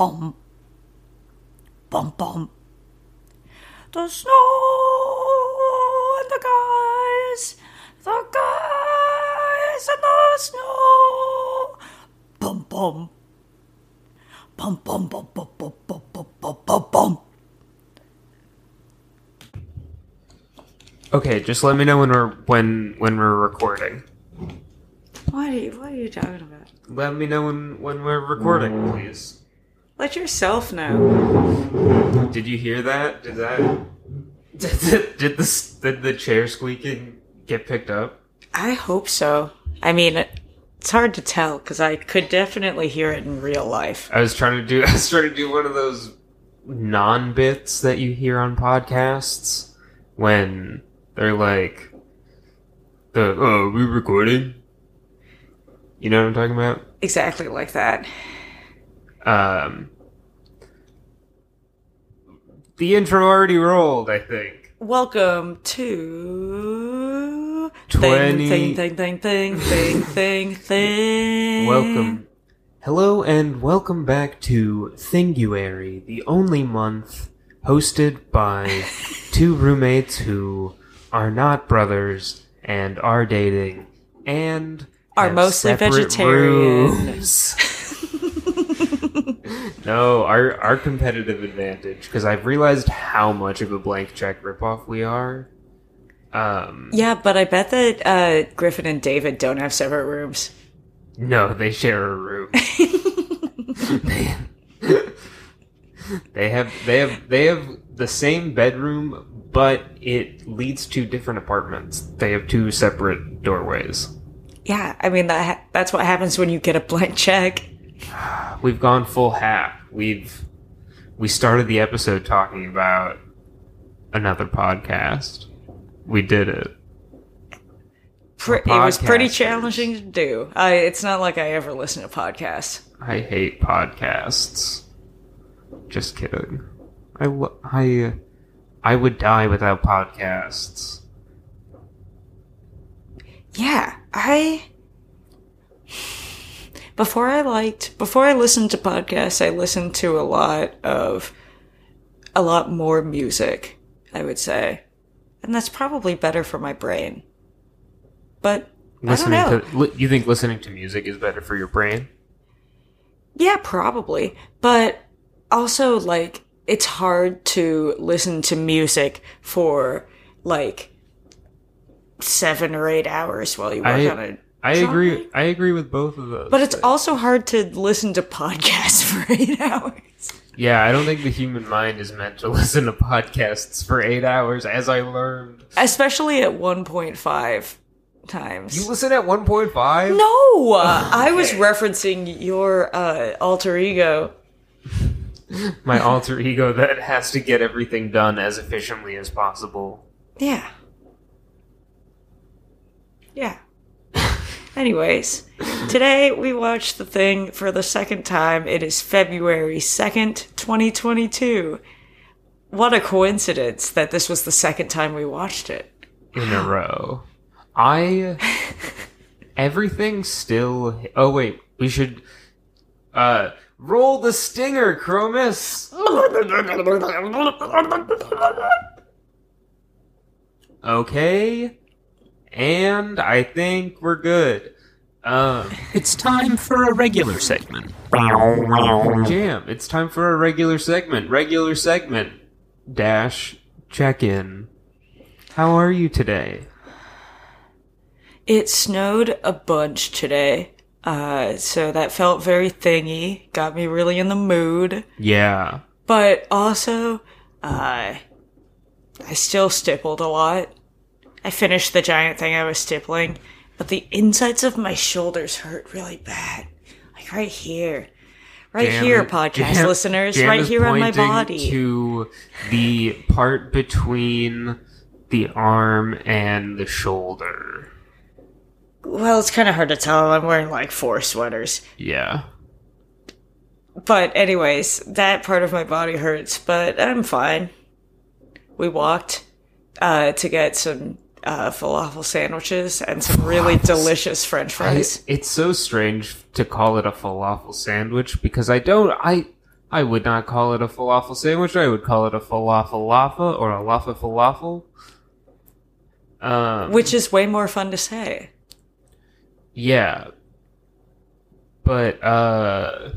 bum. Bum bum. The snow and the guys, the guys and the snow. Bum bum. Bum bum bum bum bum bum bum bum bum bum. Okay, just let me know when we're when when we're recording. What are you, what are you talking about? Let me know when when we're recording, please. Let yourself know. Did you hear that? Did that? Did, did the did the chair squeaking get picked up? I hope so. I mean, it's hard to tell because I could definitely hear it in real life. I was trying to do I was trying to do one of those non bits that you hear on podcasts when they're like the oh are we recording? You know what I'm talking about? Exactly like that. Um the intro already rolled, I think. Welcome to Twenty- thing thing thing thing thing thing thing. Welcome. Hello and welcome back to Thinguary, the only month hosted by two roommates who are not brothers and are dating and Are have mostly separate vegetarian. rooms. no, our our competitive advantage because I've realized how much of a blank check ripoff we are. Um, Yeah, but I bet that uh, Griffin and David don't have separate rooms. No, they share a room. they, they have they have they have the same bedroom, but it leads to different apartments. They have two separate doorways. Yeah, I mean that ha- that's what happens when you get a blank check. We've gone full hack. We've we started the episode talking about another podcast. We did it. Pr- it was pretty challenging to do. I, it's not like I ever listen to podcasts. I hate podcasts. Just kidding. I I I would die without podcasts. Yeah, I. Before I liked, before I listened to podcasts, I listened to a lot of, a lot more music, I would say. And that's probably better for my brain. But, Listening I don't know. to you think listening to music is better for your brain? Yeah, probably. But also, like, it's hard to listen to music for, like, seven or eight hours while you work I- on it. I Genre? agree. I agree with both of those. But it's things. also hard to listen to podcasts for eight hours. yeah. I don't think the human mind is meant to listen to podcasts for eight hours, as I learned. Especially at 1.5 times. You listen at one point five. no! uh, I was referencing your uh, alter ego. My alter ego that has to get everything done as efficiently as possible. Yeah. Yeah. Anyways, today we watched the thing for the second time. It is February 2nd, 2022. What a coincidence that this was the second time we watched it. in a row. I everything still. Oh wait, we should uh roll the stinger, Chromis. Okay, and I think we're good. Um, It's time for a regular segment. Jam, it's time for a regular segment. Regular segment dash check in. How are you today? It snowed a bunch today. Uh, so that felt very thingy. Got me really in the mood. Yeah. But also, uh, I still stippled a lot. I finished the giant thing I was stippling, but the insides of my shoulders hurt really bad. Like right here. Right here, podcast listeners. Right here on my body. To the part between the arm and the shoulder. well, it's kind of hard to tell. I'm wearing like four sweaters. Yeah. But anyways, that part of my body hurts, but I'm fine. We walked uh, to get some uh, falafel sandwiches and some really delicious French I- fries. it's so strange to call it a falafel sandwich because I don't I I would not call it a falafel sandwich. I would call it a falafel lafa or a lafa falafel. Um, Which is way more fun to say. yeah, but uh,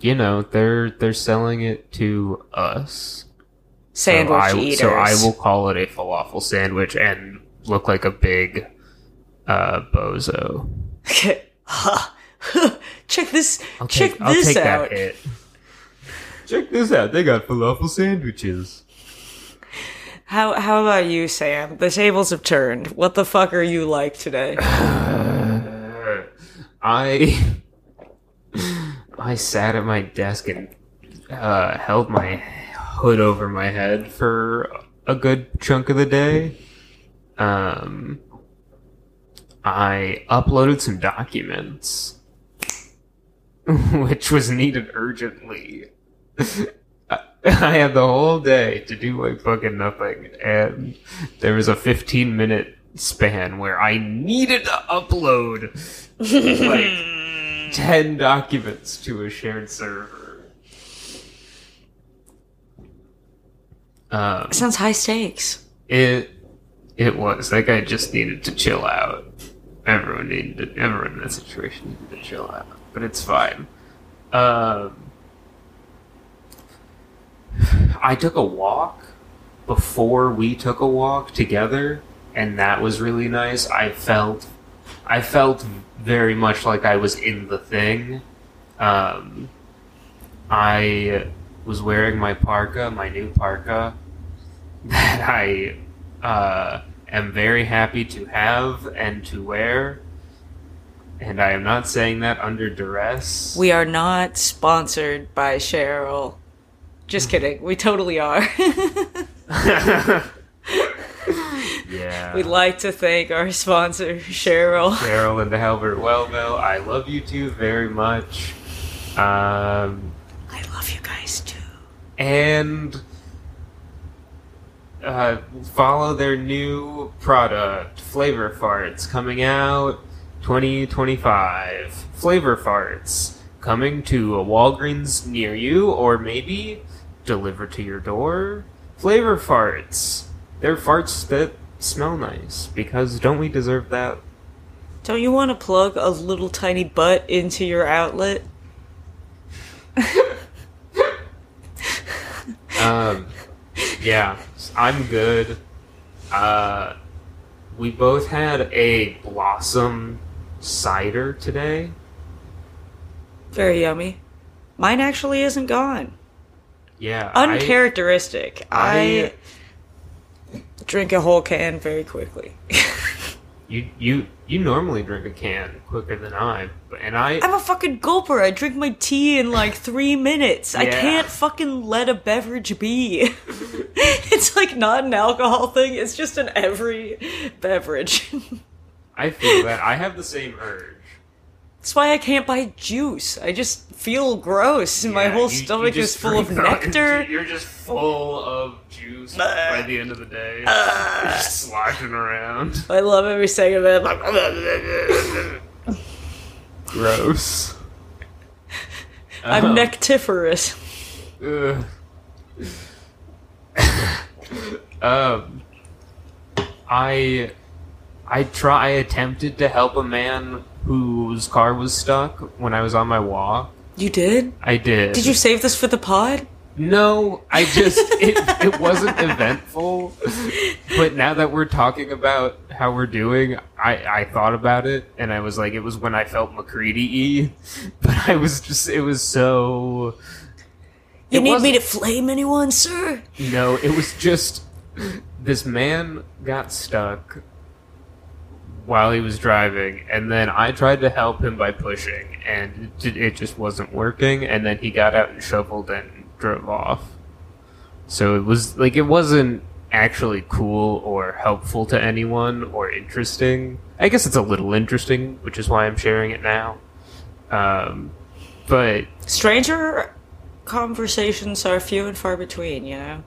you know they're they're selling it to us. So Sandwich I, eaters. So I will call it a falafel sandwich and look like a big uh, bozo. check this. I'll check take, I'll this take out. that hit. Check this out. They got falafel sandwiches. How how about you, Sam? The tables have turned. What the fuck are you like today? I I sat at my desk and uh, held my hood over my head for a good chunk of the day. Um, I uploaded some documents, which was needed urgently. I had the whole day to do like fucking nothing, and there was a 15 minute span where I needed to upload like 10 documents to a shared server. Um, Sounds high stakes. it it was that guy just needed to chill out. Everyone needed to, everyone in that situation needed to chill out, but it's fine. Um, I took a walk before we took a walk together, and that was really nice. I felt I felt very much like I was in the thing. Um, I was wearing my parka, my new parka, that I uh, am very happy to have and to wear. And I am not saying that under duress. We are not sponsored by Cheryl. Just kidding. We totally are. yeah. We'd like to thank our sponsor, Cheryl. Carol and Halbert Wellville, I love you two very much. Um, I love you guys too. and uh, follow their new product, Flavor Farts, coming out 2025. Flavor Farts coming to a Walgreens near you, or maybe delivered to your door. Flavor Farts. They're farts that smell nice because don't we deserve that? Don't you want to plug a little tiny butt into your outlet? Um, yeah, I'm good. Uh, we both had a blossom cider today. Very yummy. Mine actually isn't gone. Yeah, I- Uncharacteristic. I, drink a whole can very quickly. you you you normally drink a can quicker than I, and I I'm a fucking gulper. I drink my tea in like three minutes. I can't fucking let a beverage be. it's like not an alcohol thing. It's just an every beverage. I feel that I have the same urge. That's why I can't buy juice. I just feel gross. My whole you- you stomach just is full of nectar. You're just full of juice by the end of the day. You're just sloshing around. I love every second of it. Gross. I'm Um, nectiferous. Ugh. um, I I try. I attempted to help a man whose car was stuck when I was on my walk. You did? I did. Did you save this for the pod? No, I just it, it wasn't eventful. But now that we're talking about how we're doing, I I thought about it and I was like, it was when I felt MacReady-y, but I was just it was so. You need me to flame anyone, sir? No, it was just this man got stuck while he was driving, and then I tried to help him by pushing, and it, it just wasn't working. And then he got out and shoveled and drove off. So it was like it wasn't actually cool or helpful to anyone or interesting. I guess it's a little interesting, which is why I'm sharing it now. Um, but Stranger conversations are few and far between, you know?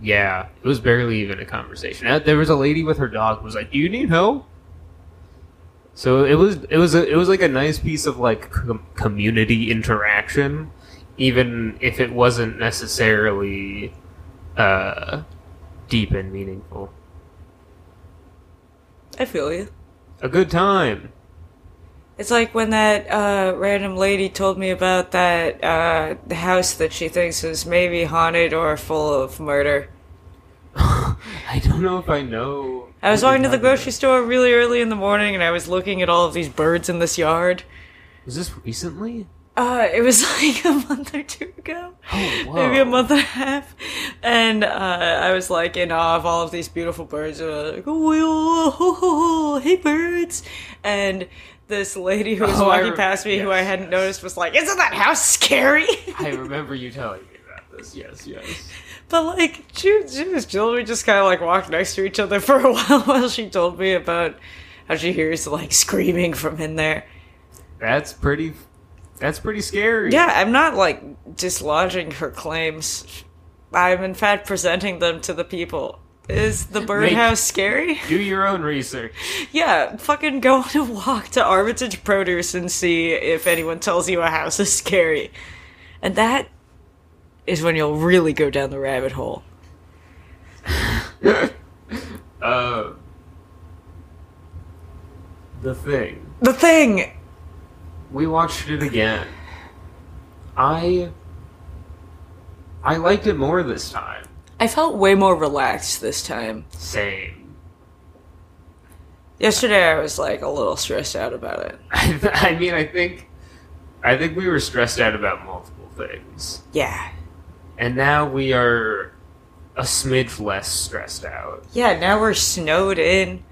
Yeah, it was barely even a conversation. Uh, There was a lady with her dog who was like, "Do you need help?" So it was it was a, it was like a nice piece of like com- community interaction, even if it wasn't necessarily uh, deep and meaningful. I feel you. A good time. It's like when that uh, random lady told me about that uh, house that she thinks is maybe haunted or full of murder. I don't know if I know. I was walking to the grocery store really early in the morning and I was looking at all of these birds in this yard. Was this recently? Uh, it was like a month or two ago. Oh. Maybe a month and a half. And uh, I was like in awe of all of these beautiful birds. Uh, like, oh, oh, oh, hey, birds. And this lady who was Oh, walking past me who I hadn't noticed was like, Isn't that house scary? I remember you telling me about this. Yes, yes. but like, she, she was. We just kind of like walked next to each other for a while while she told me about how she hears like screaming from in there. That's pretty. That's pretty scary. Yeah, I'm not like dislodging her claims. I'm in fact presenting them to the people. Is the birdhouse scary? Do your own research. Yeah, fucking go on a walk to Armitage Produce and see if anyone tells you a house is scary. And that is when you'll really go down the rabbit hole. Uh, the thing. The thing! We watched it again. I. I liked it more this time. I felt way more relaxed this time. Same. Yesterday I was like a little stressed out about it. I mean, I think. I think we were stressed out about multiple things. Yeah. And now we are a smidge less stressed out. Yeah, now we're snowed in.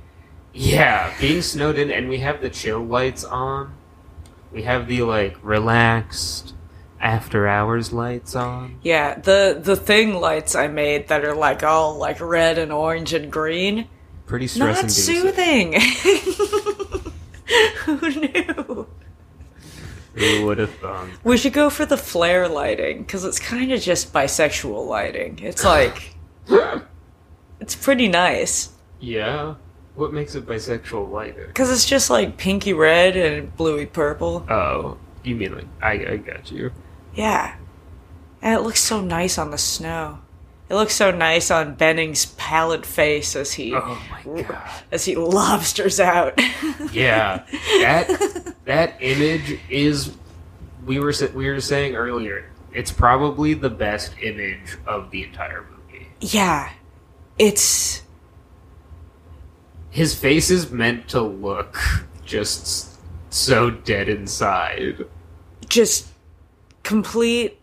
Yeah, being snowed in, and we have the chill lights on. We have the like relaxed after hours lights on. Yeah, the the thing lights I made that are like all like red and orange and green. Pretty stress Not inducing. soothing. Who knew? Who would have thought? We should go for the flare lighting because it's kind of just bisexual lighting. It's like it's pretty nice Yeah. What makes it bisexual lighter? because it's just like pinky red and bluey purple. Oh, you mean like I, I got you. Yeah, and it looks so nice on the snow. It looks so nice on Benning's pallid face as he Oh my god. as he lobsters out. Yeah, that that image is. We were we were saying earlier. It's probably the best image of the entire movie. yeah, it's His face is meant to look just so dead inside. just complete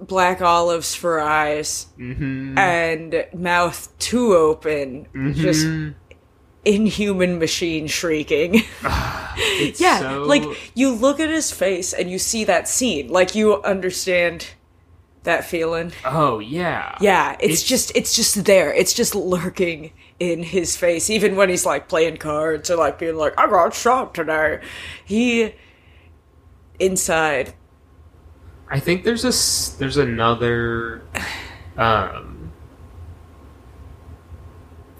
black olives for eyes Mm-hmm. and mouth too open, just Mhm. inhuman machine shrieking. It's yeah, so- like you look at his face and you see that scene, like you understand that feeling. Oh yeah. Yeah, it's, It's- just it's just there. It's just lurking in his face, even when he's like playing cards or like being like, "I got shot today." He inside I think there's a there's another um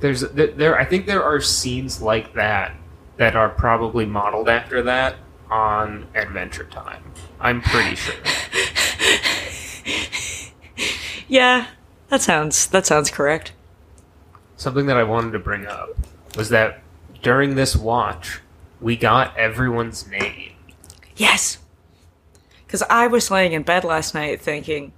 there's there I think there are scenes like that that are probably modeled after that on Adventure Time. I'm pretty sure. Yeah, that sounds that sounds correct. Something that I wanted to bring up was that during this watch, we got everyone's name. Yes. Cuz I was laying in bed last night thinking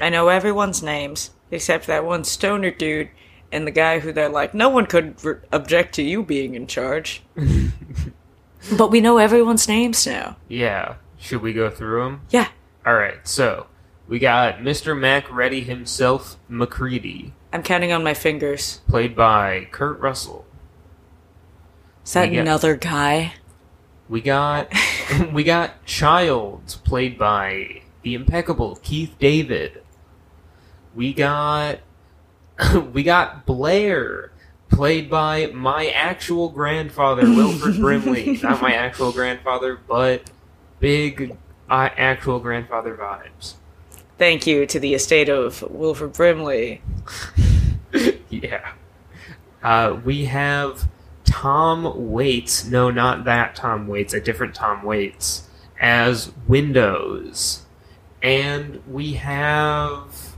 I know everyone's names except that one stoner dude and the guy who they're like no one could r- object to you being in charge. but we know everyone's names now. Yeah, should we go through them? Yeah. All right, so we got Mr. Mac Ready himself, MacReady, I'm counting on my fingers. played by Kurt Russell. Is that We get- another guy? We got we got Childs, played by the impeccable Keith David. We got we got Blair, played by my actual grandfather, Wilford Brimley. Not my actual grandfather, but big uh, actual grandfather vibes. Thank you to the estate of Wilford Brimley. yeah. Uh, we have Tom Waits. No, not that Tom Waits. A different Tom Waits as Windows. and we have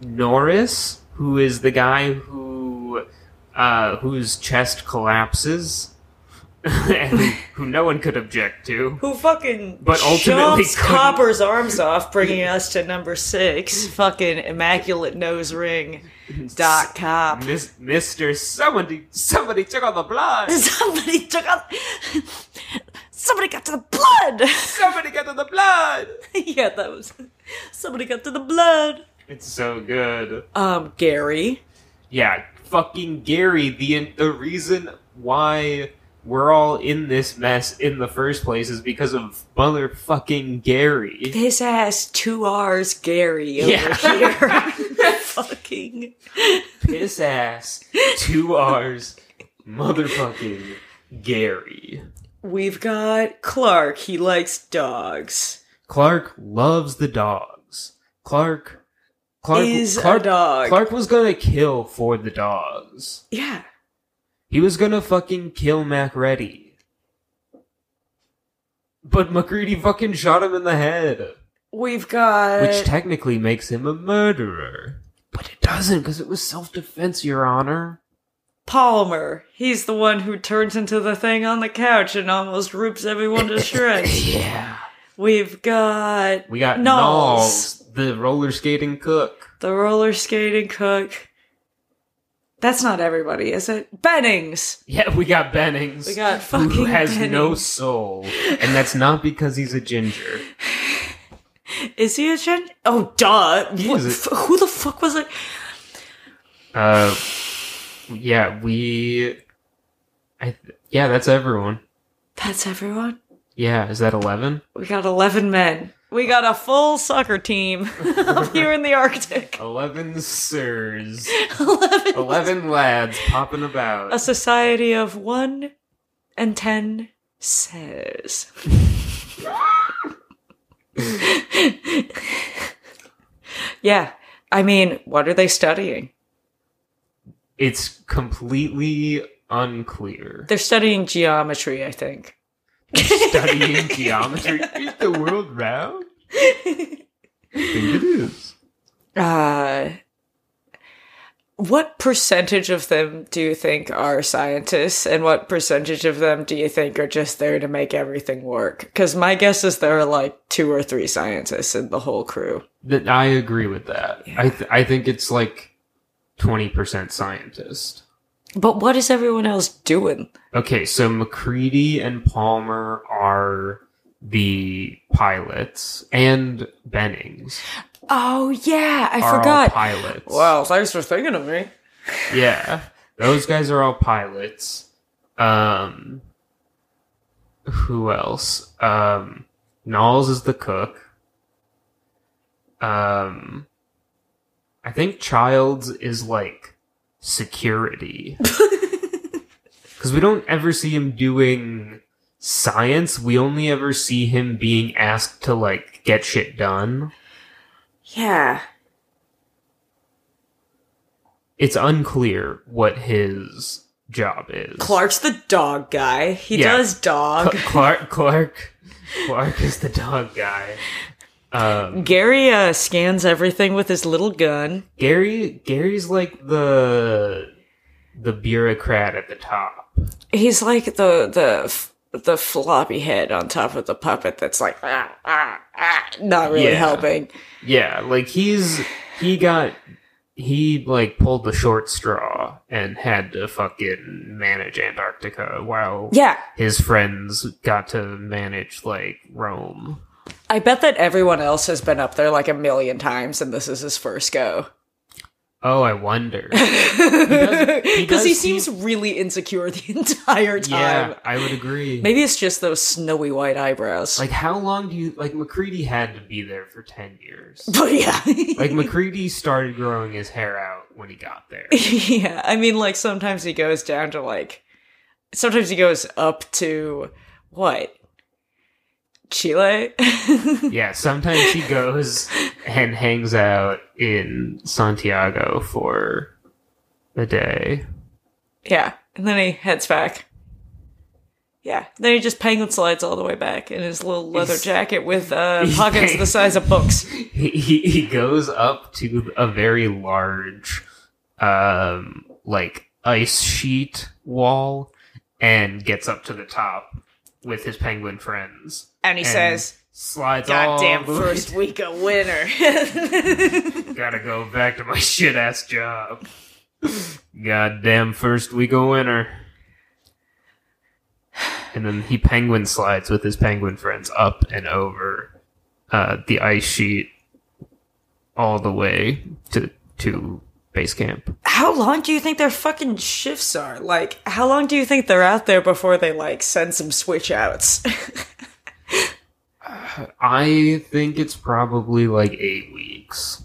Norris, who is the guy who uh, whose chest collapses. and who, no one could object to. Who fucking But ultimately chops Copper's arms off, bringing us to number six. Fucking immaculate nose ring. Dot com. Mis- Mister, somebody, somebody took all the blood. Somebody took out. Somebody got to the blood. Somebody got to the blood. yeah, that was. Somebody got to the blood. It's so good. Um, Garry. Yeah, fucking Garry. The the reason why we're all in this mess in the first place is because of motherfucking Garry. His ass, two R's, Garry over Yeah. here. Fucking. Piss ass. Two R's. Motherfucking Garry. We've got Clark. He likes dogs. Clark loves the dogs. Clark. Clark Is a Clark, dog. Clark was gonna kill for the dogs. Yeah. He was gonna fucking kill Macready. But MacReady fucking shot him in the head. We've got. Which technically makes him a murderer. But it doesn't, because it was self defense, Your Honor. Palmer. He's the one who turns into the thing on the couch and almost rips everyone to shreds. Yeah. We've got We got Nauls. Nauls, the roller skating cook. the roller skating cook. That's not everybody, is it? Bennings. Yeah, we got Bennings. We got who fucking has no soul. And that's not because he's a ginger. Is he a ginger? Oh, duh. What- is it. f- who the fuck was it? Uh, yeah, we. I yeah, that's everyone. That's everyone. Yeah, is that eleven? We got 11 men. We got a full soccer team up here in the Arctic. Eleven sirs. 11. Eleven lads popping about. A society of one and ten says. yeah, I mean, what are they studying? It's completely unclear. They're studying geometry, I think. Studying geometry. Is the world round? I think it is. Uh, what percentage of them do you think are scientists, and what percentage of them do you think are just there to make everything work? Because my guess is there are like two or three scientists in the whole crew. That I agree with that. I th- I think it's like twenty percent scientist. But what is everyone else doing? Okay, so MacReady and Palmer are the pilots, and Bennings Oh yeah, I are all forgot. pilots. Wow, thanks for thinking of me. Yeah, those guys are all pilots. Um, who else? Um, Nauls is the cook. Um, I think Childs is like security. Because we don't ever see him doing science. We only ever see him being asked to like get shit done. Yeah. It's unclear what his job is. Clark's the dog guy. He Yeah. does dog. Cl- Clark, Clark, Clark is the dog guy. Um, Garry uh, scans everything with his little gun. Garry, Garry's like the the bureaucrat at the top. He's like the the the floppy head on top of the puppet that's like ah, ah, ah, not really Yeah. helping. Yeah, like he's he got he like pulled the short straw and had to fucking manage Antarctica while Yeah, his friends got to manage like Rome. I bet that everyone else has been up there like a million times, and this is his first go. Oh, I wonder. does- he Because he, does seems seem- really insecure the entire time. yeah, I would agree. Maybe it's just those snowy white eyebrows. Like, how long do you like? MacReady had to be there for ten years. but yeah. Like MacReady started growing his hair out when he got there. yeah, I mean, like sometimes he goes down to like, sometimes he goes up to what? Chile? Yeah, sometimes he goes and hangs out in Santiago for a day. yeah, and then he heads back. Yeah. Then he just penguin slides all the way back in his little leather He's- jacket with uh, pockets the size of books. he, he he goes up to a very large um like ice sheet wall and gets up to the top with his penguin friends And he And says, slides Goddamn first week of winter. Gotta go back to my shit ass job. Goddamn first week of winter. And then he penguin slides with his penguin friends up and over uh, the ice sheet all the way to to base camp. how long do you think their fucking shifts are? Like, how long do you think they're out there before they, like, send some switch outs? I think it's probably like eight weeks.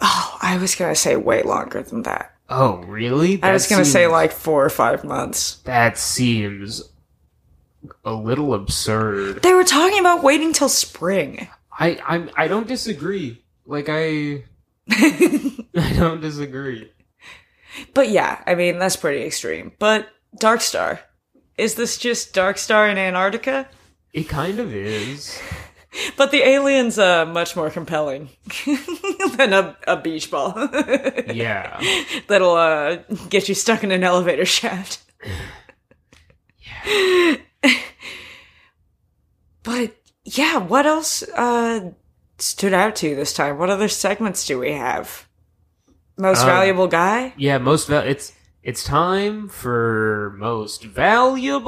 oh, I was gonna say way longer than that. Oh, really? I was gonna say, like, four or five months. that seems a little absurd. They were talking about waiting till spring. I I'm I don't disagree. Like I I don't disagree. But yeah, I mean, that's pretty extreme. But Dark Star. Is this just Dark Star in Antarctica? It kind of is. But the alien's uh, much more compelling than a, a beach ball Yeah. that'll uh, get you stuck in an elevator shaft. Yeah. but yeah, what else uh, stood out to you this time? What other segments do we have? Most Um, valuable guy? Yeah, most val- it's it's time for most valuable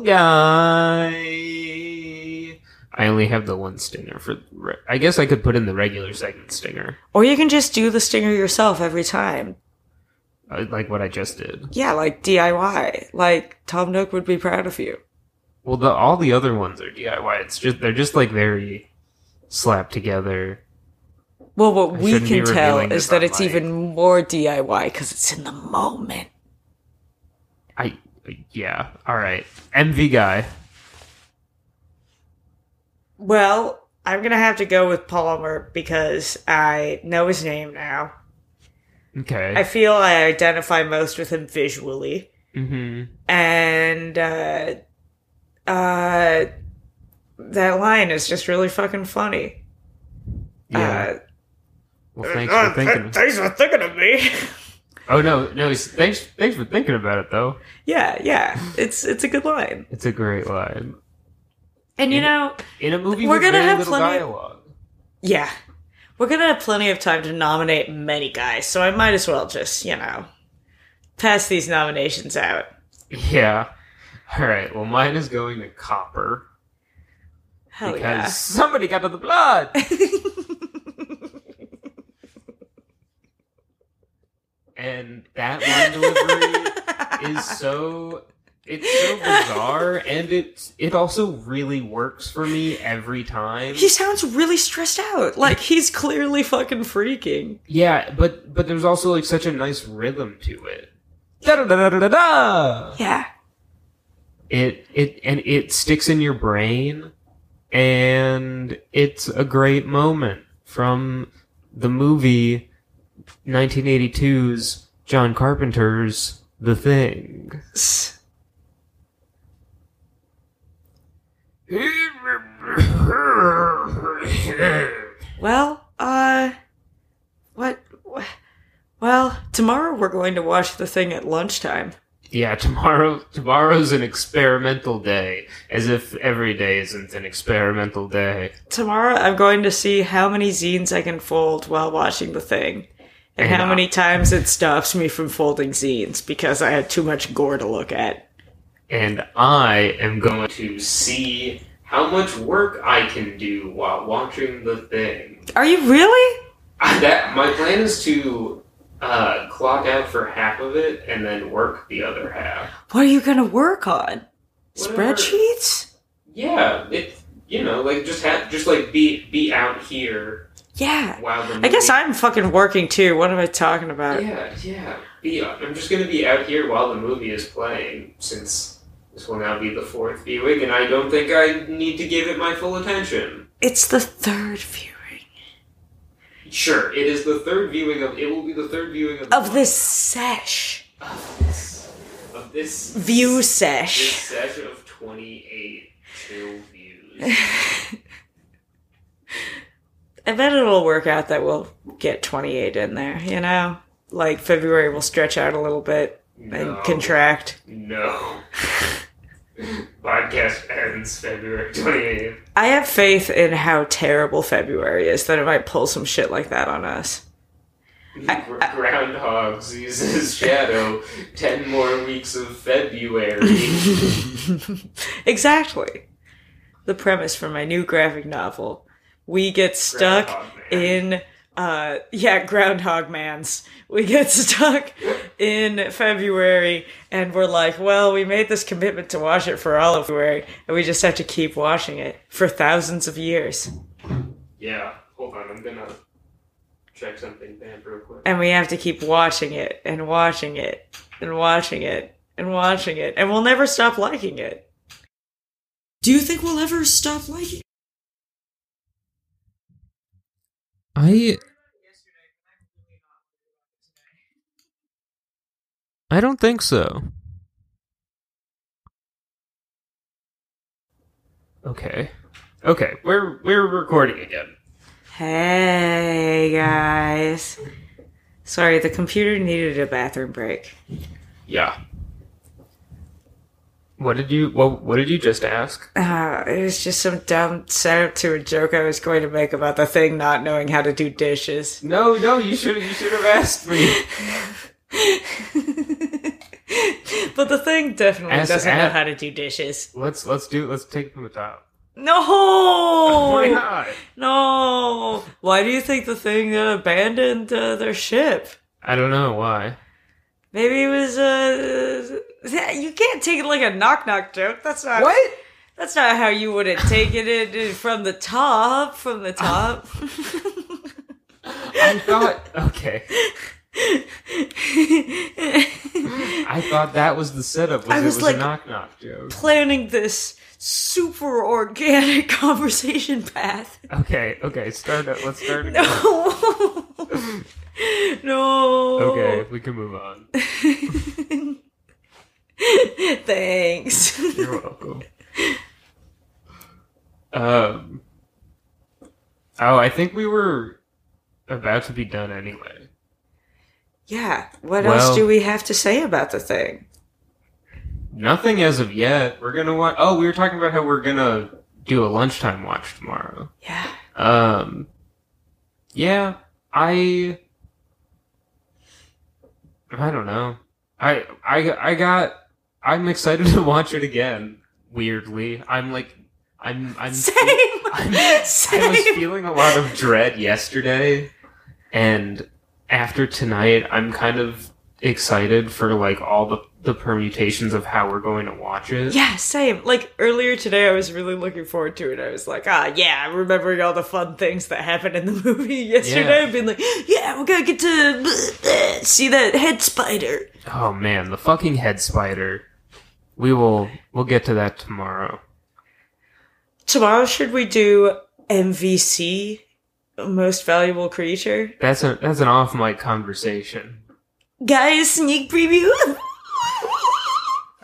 guy. I only have the one stinger for re- I guess I could put in the regular segment stinger. Or you can just do the stinger yourself every time. uh, Like what I just did. Yeah, like DIY. Like Tom Nook would be proud of you. Well, the all the other ones are DIY. It's just they're just like very slapped together. Well, what I we can tell is that it's even more DIY because it's in the moment. I yeah. All right. MV guy. Well, I'm gonna have to go with Palmer because I know his name now. Okay. I feel I identify most with him visually, mm-hmm. and uh, uh, that line is just really fucking funny. Yeah. well, thanks Uh, for thinking. thanks for thinking of me. Oh no, no. Thanks, thanks for thinking about it though. yeah, yeah, it's it's a good line, It's a great line and you Yeah. know. in a movie We're gonna have plenty- dialogue. Yeah. We're gonna have plenty of time to nominate many guys, so I might as well just, you know, pass these nominations out. Yeah. All right. Well, mine is going to Copper Hell because somebody got to the blood. and that line delivery is so it's so bizarre and it it also really works for me every time. He sounds really stressed out. Like he's clearly fucking freaking. Yeah, but but there's also like such a nice rhythm to it. Da da da da da da. Yeah. It it and it sticks in your brain, and it's a great moment from the movie 1982's John Carpenter's The Thing. Well, uh what well, tomorrow we're going to watch the thing at lunchtime. Yeah, tomorrow tomorrow's an experimental day, as if every day isn't an experimental day. Tomorrow I'm going to see how many zines I can fold while watching the thing. And, And, how uh, many times it stops me from folding zines because I had too much gore to look at. And I am going to see how much work I can do while watching the thing. Are you really? That my plan is to uh, clock out for half of it and then work the other half. What are you gonna work on? Whatever. Spreadsheets? Yeah, it you know like just have just like be be out here Yeah. while the I guess I'm fucking working too. What am I talking about? yeah yeah be I'm just gonna be out here while the movie is playing since this will now be the fourth viewing and I don't think I need to give it my full attention. It's the third viewing Sure, it is the third viewing of it will be the third viewing of of this sesh. of this of this view this sesh. sesh of 28 chill views. I bet it'll work out that we'll get 28 in there, you know? Like February will stretch out a little bit and contract. No. Podcast ends February 28th. I have faith in how terrible February is that it might pull some shit like that on us. Gr- Groundhog sees his shadow 10 more weeks of February. Exactly. The premise for my new graphic novel. We get stuck in uh yeah, Groundhog Man's. We get stuck in February and we're like, well, we made this commitment to watch it for all of February and we just have to keep watching it for thousands of years. yeah, hold on, I'm gonna check something bad real quick. And we have to keep watching it and watching it and watching it and watching it and we'll never stop liking it. Do you think we'll ever stop liking I I don't think so. Okay. Okay, we're we're recording again. Hey guys. Sorry, the computer needed a bathroom break. Yeah. What did you what what did you just ask? Uh, it was just some dumb setup to a joke I was going to make about the thing not knowing how to do dishes. No, no, you should you should have asked me. but the thing definitely Ask- doesn't know how to do dishes. Let's let's do let's take it from the top. No! Why not? No! Why do you think the thing uh, abandoned uh, their ship? I don't know why. Maybe it was, uh, you can't take it like a knock knock joke. That's not. What? That's not how you would have taken it from the top. From the top. I thought okay. I thought that was the setup. Was I it was was like- knock knock joke. Planning this super organic conversation path. Okay, okay, start it. Let's start again. No. no. Okay, we can move on. Thanks. You're welcome. Um. Oh, I think we were about to be done anyway. yeah. What Well- else do we have to say about the thing? Nothing as of yet. We're gonna watch. Oh, we were talking about how we're gonna do a lunchtime watch tomorrow. Yeah. Um. Yeah, I. I don't know. I I I got. I'm excited to watch it again. Weirdly, I'm like, I'm I'm. Same. I was feeling a lot of dread yesterday, and after tonight, I'm kind of excited for like all the the permutations of how we're going to watch it. Yeah, same. Like earlier today, I was really looking forward to it. I was like, ah, yeah, remembering all the fun things that happened in the movie yesterday, Yeah. being like, yeah, we're gonna get to see that head spider. Oh man, the fucking head spider. We will we'll get to that tomorrow. Tomorrow, should we do MVC, most valuable creature? That's a that's an off mic conversation. Guys, sneak preview.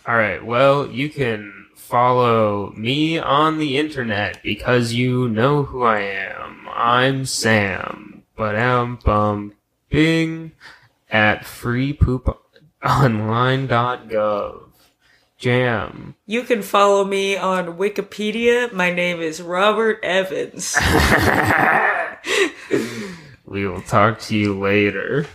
All right. Well, you can follow me on the internet because you know who I am. I'm Sam, but I'm bumping at freepooponline.gov. Jam. you can follow me on Wikipedia. My name is Robert Evans. we will talk to you later.